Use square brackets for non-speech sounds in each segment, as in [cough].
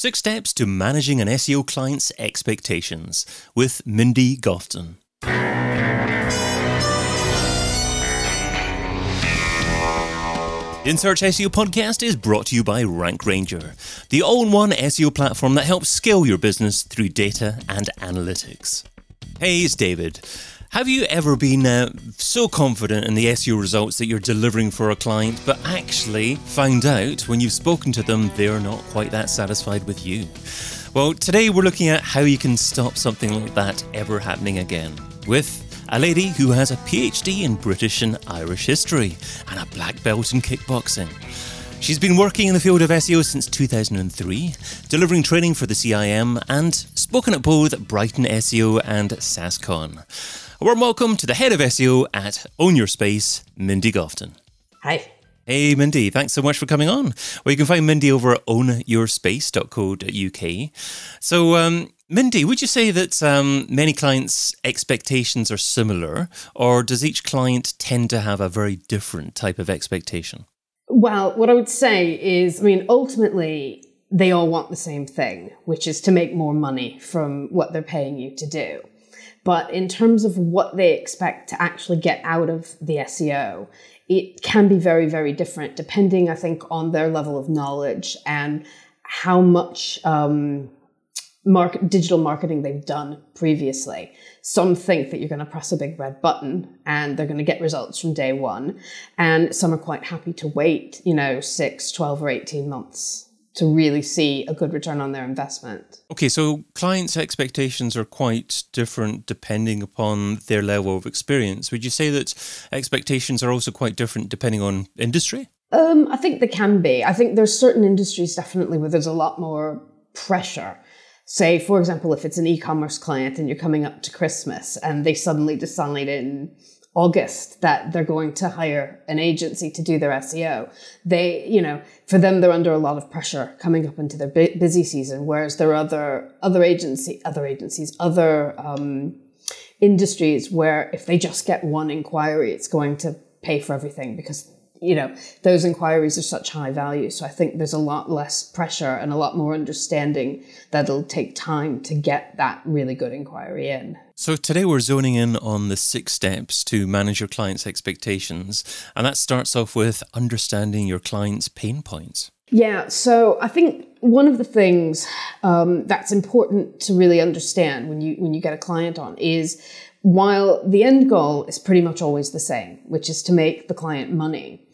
Six Steps to Managing an SEO Client's Expectations with Mindy Gofton. InSearch SEO podcast is brought to you by Rank Ranger, the all in one SEO platform that helps scale your business through data and analytics. Hey, it's David. Have you ever been uh, so confident in the SEO results that you're delivering for a client, but actually found out when you've spoken to them they're not quite that satisfied with you? Well, today we're looking at how you can stop something like that ever happening again with a lady who has a PhD in British and Irish history and a black belt in kickboxing. She's been working in the field of SEO since 2003, delivering training for the CIM and spoken at both Brighton SEO and SAScon. A warm welcome to the head of SEO at Own Your Space, Mindy Gofton. Hi. Hey, Mindy, thanks so much for coming on. Well, you can find Mindy over at ownyourspace.co.uk. So, um, Mindy, would you say that um, many clients' expectations are similar, or does each client tend to have a very different type of expectation? Well, what I would say is, I mean, ultimately, they all want the same thing, which is to make more money from what they're paying you to do. But in terms of what they expect to actually get out of the SEO, it can be very, very different depending, I think, on their level of knowledge and how much um, market, digital marketing they've done previously. Some think that you're going to press a big red button and they're going to get results from day one. And some are quite happy to wait, you know, six, 12, or 18 months to really see a good return on their investment. Okay, so clients' expectations are quite different depending upon their level of experience. Would you say that expectations are also quite different depending on industry? Um, I think they can be. I think there's certain industries definitely where there's a lot more pressure. Say, for example, if it's an e-commerce client and you're coming up to Christmas and they suddenly decide in August that they're going to hire an agency to do their SEO. They, you know, for them, they're under a lot of pressure coming up into their busy season, whereas there are other, other agency, other agencies, other, um, industries where if they just get one inquiry, it's going to pay for everything because you know, those inquiries are such high value. So I think there's a lot less pressure and a lot more understanding that it'll take time to get that really good inquiry in. So today we're zoning in on the six steps to manage your client's expectations. And that starts off with understanding your client's pain points. Yeah, so I think one of the things um, that's important to really understand when you when you get a client on is while the end goal is pretty much always the same, which is to make the client money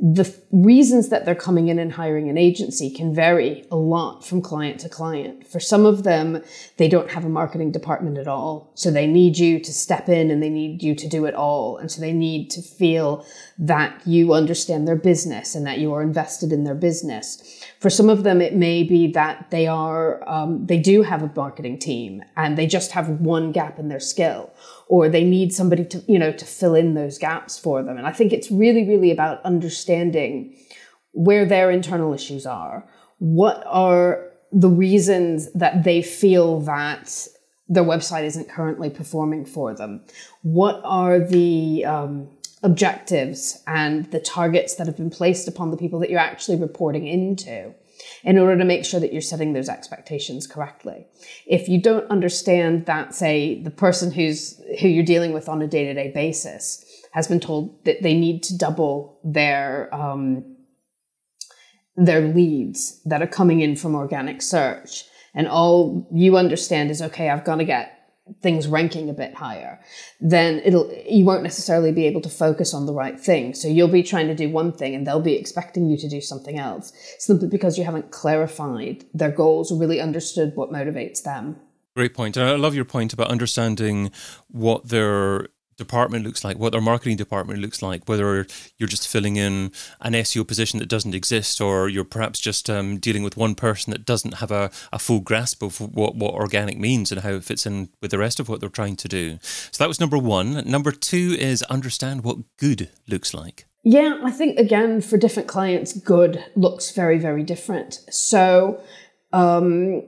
the reasons that they're coming in and hiring an agency can vary a lot from client to client. For some of them, they don't have a marketing department at all. So they need you to step in and they need you to do it all. And so they need to feel that you understand their business and that you are invested in their business. For some of them, it may be that they are, um, they do have a marketing team and they just have one gap in their skill or they need somebody to, you know, to fill in those gaps for them. And I think it's really, really about understanding where their internal issues are. What are the reasons that they feel that their website isn't currently performing for them? What are the um, objectives and the targets that have been placed upon the people that you're actually reporting into? in order to make sure that you're setting those expectations correctly. If you don't understand that, say, the person who's who you're dealing with on a day-to-day basis has been told that they need to double their um, their leads that are coming in from organic search, and all you understand is okay, I've got to get things ranking a bit higher, then it'll you won't necessarily be able to focus on the right thing. So you'll be trying to do one thing and they'll be expecting you to do something else simply because you haven't clarified their goals or really understood what motivates them. Great point. And I love your point about understanding what their department looks like, what their marketing department looks like, whether you're just filling in an SEO position that doesn't exist, or you're perhaps just um, dealing with one person that doesn't have a, a full grasp of what, what organic means and how it fits in with the rest of what they're trying to do. So that was number one. Number two is understand what good looks like. Yeah, I think again, for different clients, good looks very, very different. So um,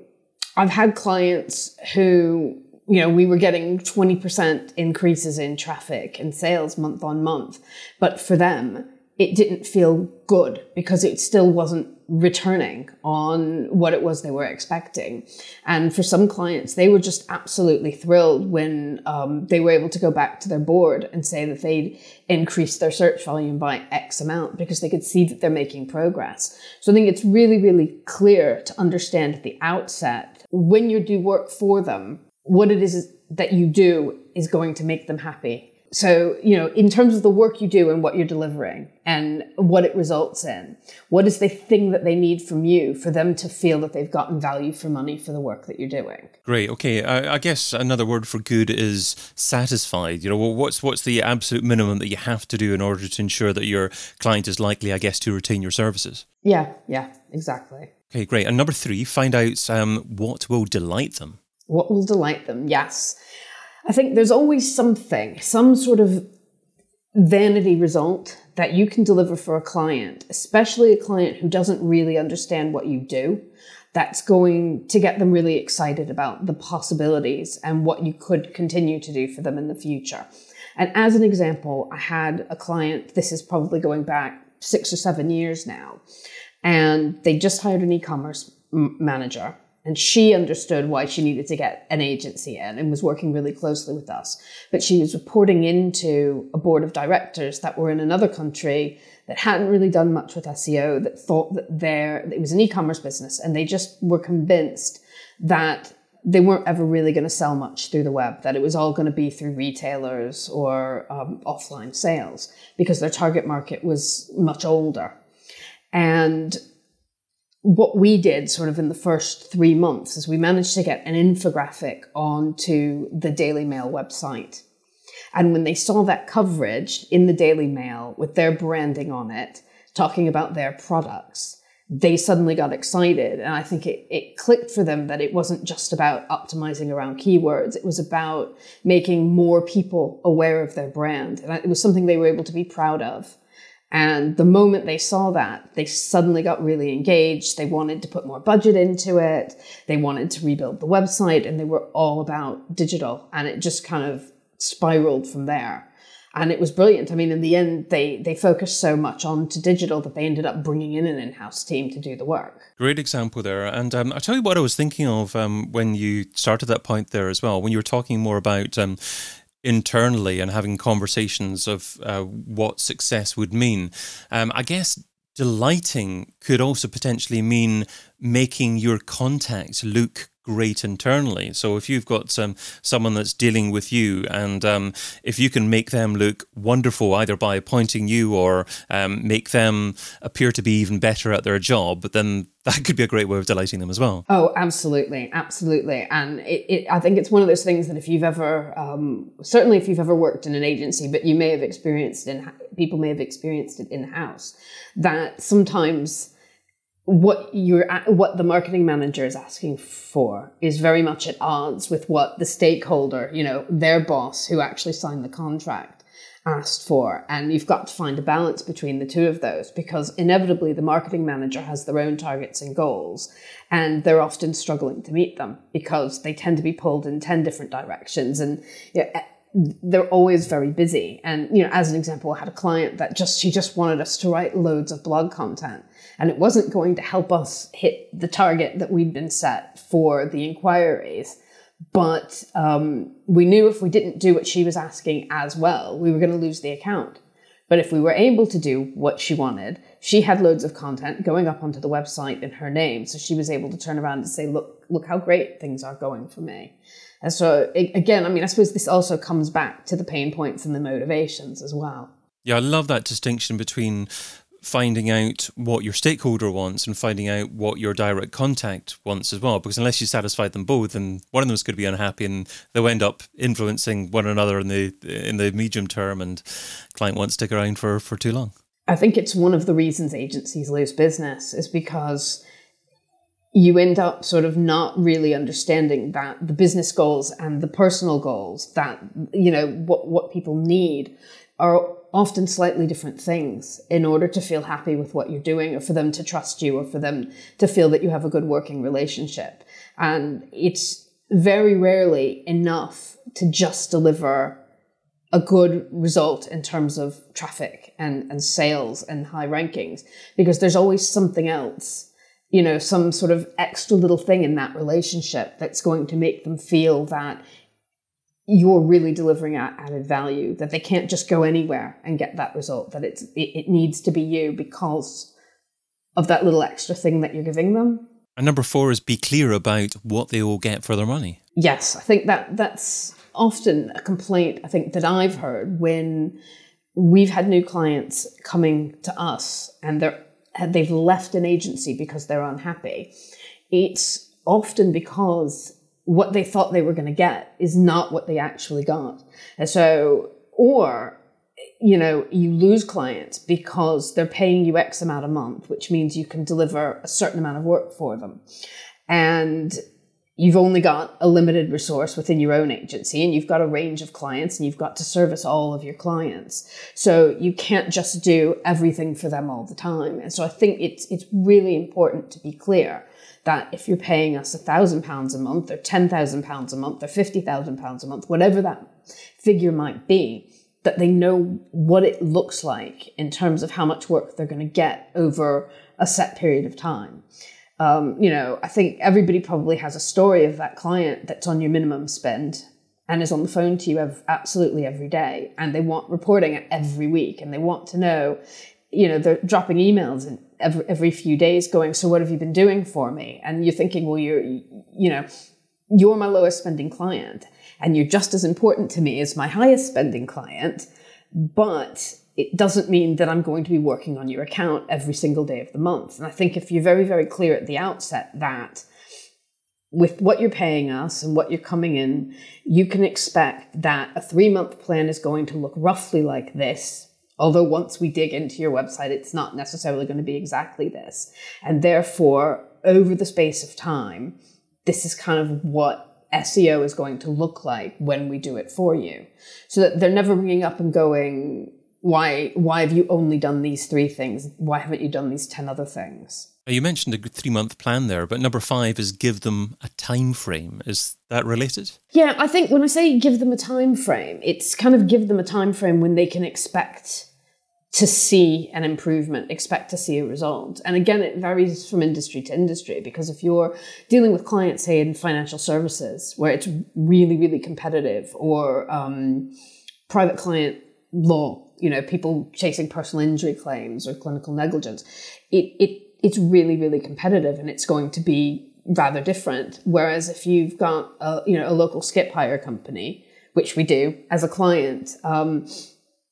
I've had clients who you know, we were getting 20% increases in traffic and sales month on month. But for them, it didn't feel good because it still wasn't returning on what it was they were expecting. And for some clients, they were just absolutely thrilled when um, they were able to go back to their board and say that they'd increased their search volume by X amount because they could see that they're making progress. So I think it's really, really clear to understand at the outset when you do work for them, what it is that you do is going to make them happy so, you know, in terms of the work you do and what you're delivering and what it results in, what is the thing that they need from you for them to feel that they've gotten value for money for the work that you're doing? Great. Okay. I, I guess another word for good is satisfied. You know, well, what's what's the absolute minimum that you have to do in order to ensure that your client is likely, I guess, to retain your services? Yeah. Yeah. Exactly. Okay. Great. And number three, find out um, what will delight them. What will delight them? Yes. I think there's always something, some sort of vanity result that you can deliver for a client, especially a client who doesn't really understand what you do, that's going to get them really excited about the possibilities and what you could continue to do for them in the future. And as an example, I had a client, this is probably going back six or seven years now, and they just hired an e commerce manager and she understood why she needed to get an agency in and was working really closely with us. But she was reporting into a board of directors that were in another country that hadn't really done much with SEO, that thought that there it was an e-commerce business, and they just were convinced that they weren't ever really going to sell much through the web, that it was all going to be through retailers or um, offline sales because their target market was much older. And what we did sort of in the first three months is we managed to get an infographic onto the Daily Mail website. And when they saw that coverage in the Daily Mail with their branding on it, talking about their products, they suddenly got excited. And I think it, it clicked for them that it wasn't just about optimizing around keywords. It was about making more people aware of their brand. And it was something they were able to be proud of. And the moment they saw that, they suddenly got really engaged. They wanted to put more budget into it. They wanted to rebuild the website and they were all about digital. And it just kind of spiraled from there. And it was brilliant. I mean, in the end, they, they focused so much on to digital that they ended up bringing in an in-house team to do the work. Great example there. And um, I'll tell you what I was thinking of um, when you started that point there as well, when you were talking more about um, internally and having conversations of uh, what success would mean. Um, I guess delighting could also potentially mean making your contacts look great internally. So if you've got um, someone that's dealing with you, and um, if you can make them look wonderful either by appointing you or um, make them appear to be even better at their job, then [laughs] that could be a great way of delighting them as well. Oh, absolutely, absolutely. And it, it, I think it's one of those things that if you've ever, um, certainly if you've ever worked in an agency, but you may have experienced in people may have experienced it in house, that sometimes what you're what the marketing manager is asking for is very much at odds with what the stakeholder, you know, their boss who actually signed the contract asked for. And you've got to find a balance between the two of those because inevitably the marketing manager has their own targets and goals and they're often struggling to meet them because they tend to be pulled in 10 different directions and you know, they're always very busy. And, you know, as an example, I had a client that just, she just wanted us to write loads of blog content and it wasn't going to help us hit the target that we'd been set for the inquiries. But um, we knew if we didn't do what she was asking as well, we were going to lose the account. But if we were able to do what she wanted, she had loads of content going up onto the website in her name. So she was able to turn around and say, look, look how great things are going for me. And so again, I mean, I suppose this also comes back to the pain points and the motivations as well. Yeah, I love that distinction between finding out what your stakeholder wants and finding out what your direct contact wants as well. Because unless you satisfy them both, then one of them is going to be unhappy, and they'll end up influencing one another in the in the medium term, and client won't stick around for for too long. I think it's one of the reasons agencies lose business is because you end up sort of not really understanding that the business goals and the personal goals that you know what what people need are often slightly different things in order to feel happy with what you're doing or for them to trust you or for them to feel that you have a good working relationship. And it's very rarely enough to just deliver a good result in terms of traffic and, and sales and high rankings because there's always something else, you know, some sort of extra little thing in that relationship that's going to make them feel that you're really delivering added value, that they can't just go anywhere and get that result, that it's, it, it needs to be you because of that little extra thing that you're giving them. And number four is be clear about what they will get for their money. Yes, I think that that's often a complaint I think that I've heard when we've had new clients coming to us and they're they've left an agency because they're unhappy. It's often because what they thought they were going to get is not what they actually got. And so, or, you know, you lose clients because they're paying you X amount a month, which means you can deliver a certain amount of work for them. And you've only got a limited resource within your own agency and you've got a range of clients and you've got to service all of your clients. So you can't just do everything for them all the time. And so I think it's, it's really important to be clear that if you're paying us a thousand pounds a month or ten thousand pounds a month or fifty thousand pounds a month, whatever that figure might be, that they know what it looks like in terms of how much work they're going to get over a set period of time. Um, you know, I think everybody probably has a story of that client that's on your minimum spend and is on the phone to you ev- absolutely every day, and they want reporting every week, and they want to know, you know, they're dropping emails every every few days, going, "So what have you been doing for me?" And you're thinking, "Well, you're, you know, you're my lowest spending client, and you're just as important to me as my highest spending client, but." It doesn't mean that I'm going to be working on your account every single day of the month. And I think if you're very, very clear at the outset that with what you're paying us and what you're coming in, you can expect that a three month plan is going to look roughly like this. Although once we dig into your website, it's not necessarily going to be exactly this. And therefore, over the space of time, this is kind of what SEO is going to look like when we do it for you. So that they're never ringing up and going, why why have you only done these three things? Why haven't you done these ten other things? You mentioned a three month plan there, but number five is give them a time frame. Is that related? Yeah, I think when I say give them a time frame, it's kind of give them a time frame when they can expect to see an improvement, expect to see a result. And again, it varies from industry to industry because if you're dealing with clients, say in financial services, where it's really, really competitive, or um, private client law, you know, people chasing personal injury claims or clinical negligence, it, it it's really, really competitive and it's going to be rather different. Whereas if you've got a, you know, a local skip hire company, which we do as a client, um,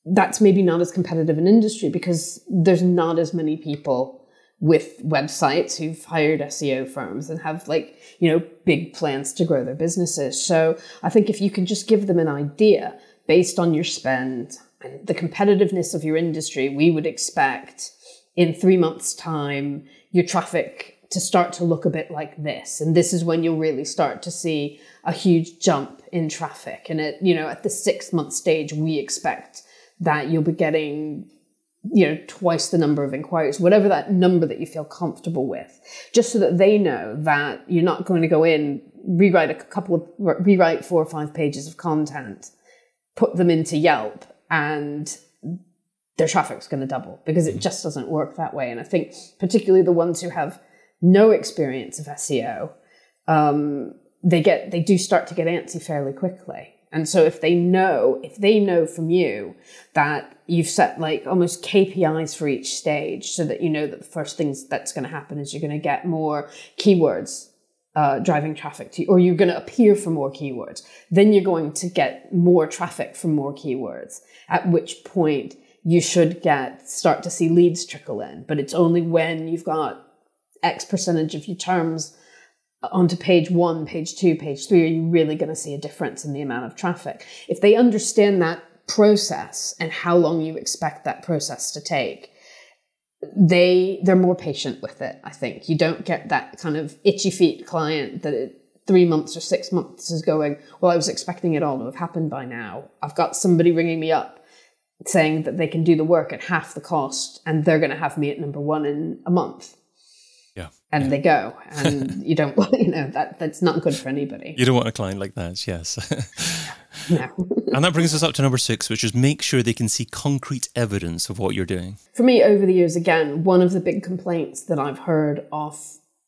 that's maybe not as competitive an industry because there's not as many people with websites who've hired SEO firms and have like, you know, big plans to grow their businesses. So I think if you can just give them an idea based on your spend, the competitiveness of your industry, we would expect in three months' time your traffic to start to look a bit like this. And this is when you'll really start to see a huge jump in traffic. And at, you know, at the six month stage, we expect that you'll be getting you know twice the number of inquiries whatever that number that you feel comfortable with just so that they know that you're not going to go in rewrite a couple of rewrite four or five pages of content put them into yelp and their traffic's going to double because it just doesn't work that way. And I think particularly the ones who have no experience of SEO, um, they get they do start to get antsy fairly quickly. And so if they know, if they know from you that you've set like almost KPIs for each stage so that you know that the first things that's going to happen is you're going to get more keywords uh, driving traffic to you, or you're going to appear for more keywords. Then you're going to get more traffic from more keywords, at which point you should get, start to see leads trickle in. But it's only when you've got X percentage of your terms onto page one, page two, page three, are you really going to see a difference in the amount of traffic. If they understand that process and how long you expect that process to take, they they're more patient with it. I think you don't get that kind of itchy feet client that it, three months or six months is going. Well, I was expecting it all to have happened by now. I've got somebody ringing me up saying that they can do the work at half the cost, and they're going to have me at number one in a month. And they go. And you don't [laughs] want you know that that's not good for anybody. You don't want a client like that yes. [laughs] No. [laughs] And that brings us up to number six which is make sure they can see concrete evidence of what you're doing. For me over the years again one of the big complaints that i've heard of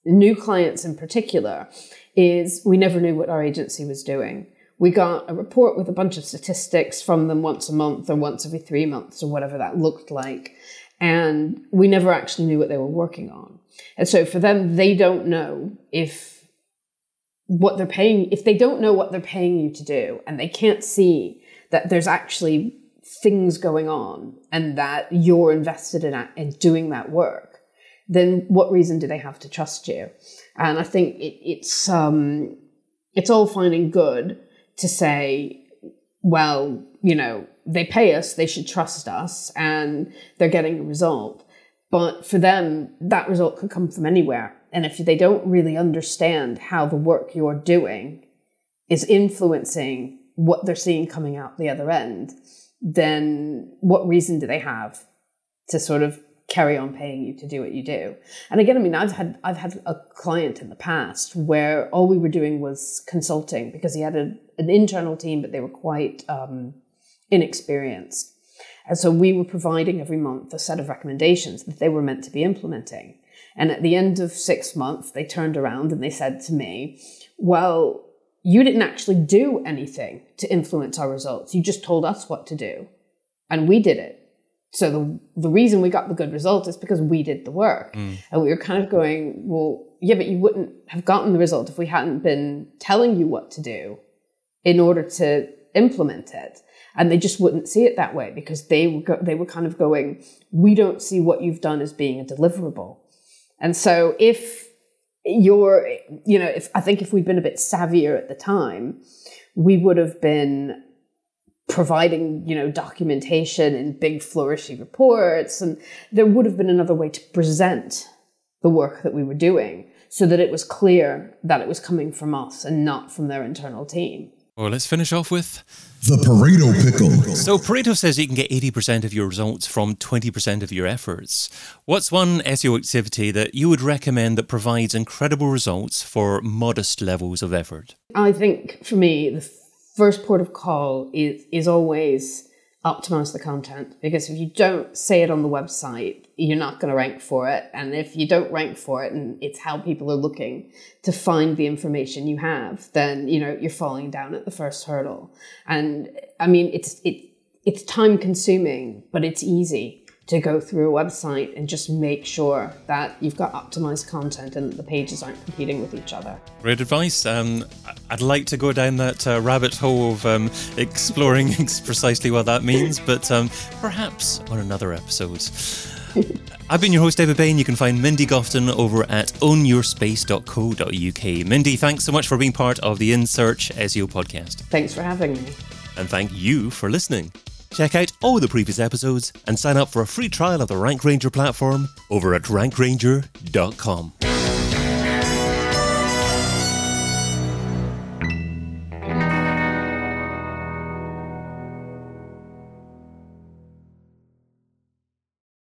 new clients in particular is we never knew what our agency was doing. We got a report with a bunch of statistics from them once a month or once every three months or whatever that looked like. And we never actually knew what they were working on. And so for them, they don't know if what they're paying, if they don't know what they're paying you to do and they can't see that there's actually things going on and that you're invested in, in doing that work, then what reason do they have to trust you? And I think it, it's, um, it's all fine and good to say, well, you know, they pay us, they should trust us, and they're getting a result. But for them, that result could come from anywhere. And if they don't really understand how the work you're doing is influencing what they're seeing coming out the other end, then what reason do they have to sort of carry on paying you to do what you do. And again, I mean, I've had I've had a client in the past where all we were doing was consulting because he had a, an internal team, but they were quite um, inexperienced. And so we were providing every month a set of recommendations that they were meant to be implementing. And at the end of six months, they turned around and they said to me, Well, you didn't actually do anything to influence our results. You just told us what to do. And we did it. So the the reason we got the good result is because we did the work. Mm. And we were kind of going, well, yeah, but you wouldn't have gotten the result if we hadn't been telling you what to do in order to implement it. And they just wouldn't see it that way because they were go- they were kind of going, we don't see what you've done as being a deliverable. And so if you're, you know, if I think if we'd been a bit savvier at the time, we would have been providing, you know, documentation in big flourishy reports. And there would have been another way to present the work that we were doing so that it was clear that it was coming from us and not from their internal team. Well, let's finish off with the Pareto pickle. So, Pareto says you can get 80% of your results from 20% of your efforts. What's one SEO activity that you would recommend that provides incredible results for modest levels of effort? I think for me, the first port of call is is always optimize the content because if you don't say it on the website you're not going to rank for it. And if you don't rank for it and it's how people are looking to find the information you have then you know you're falling down at the first hurdle. And i mean it's it it's time consuming but it's easy to go through a website and just make sure that you've got optimized content and that the pages aren't competing with each other. Great advice. Um, I'd like to go down that uh, rabbit hole of um, exploring [laughs] precisely what that means, but um, perhaps on another episode. [laughs] I've been your host, David Bain. You can find Mindy Gofton over at ownyourspace.co.uk. Mindy, thanks so much for being part of the In Search SEO podcast. Thanks for having me. And thank you for listening. Check out all the previous episodes and sign up for a free trial of the Rank Ranger platform over at rankranger.com.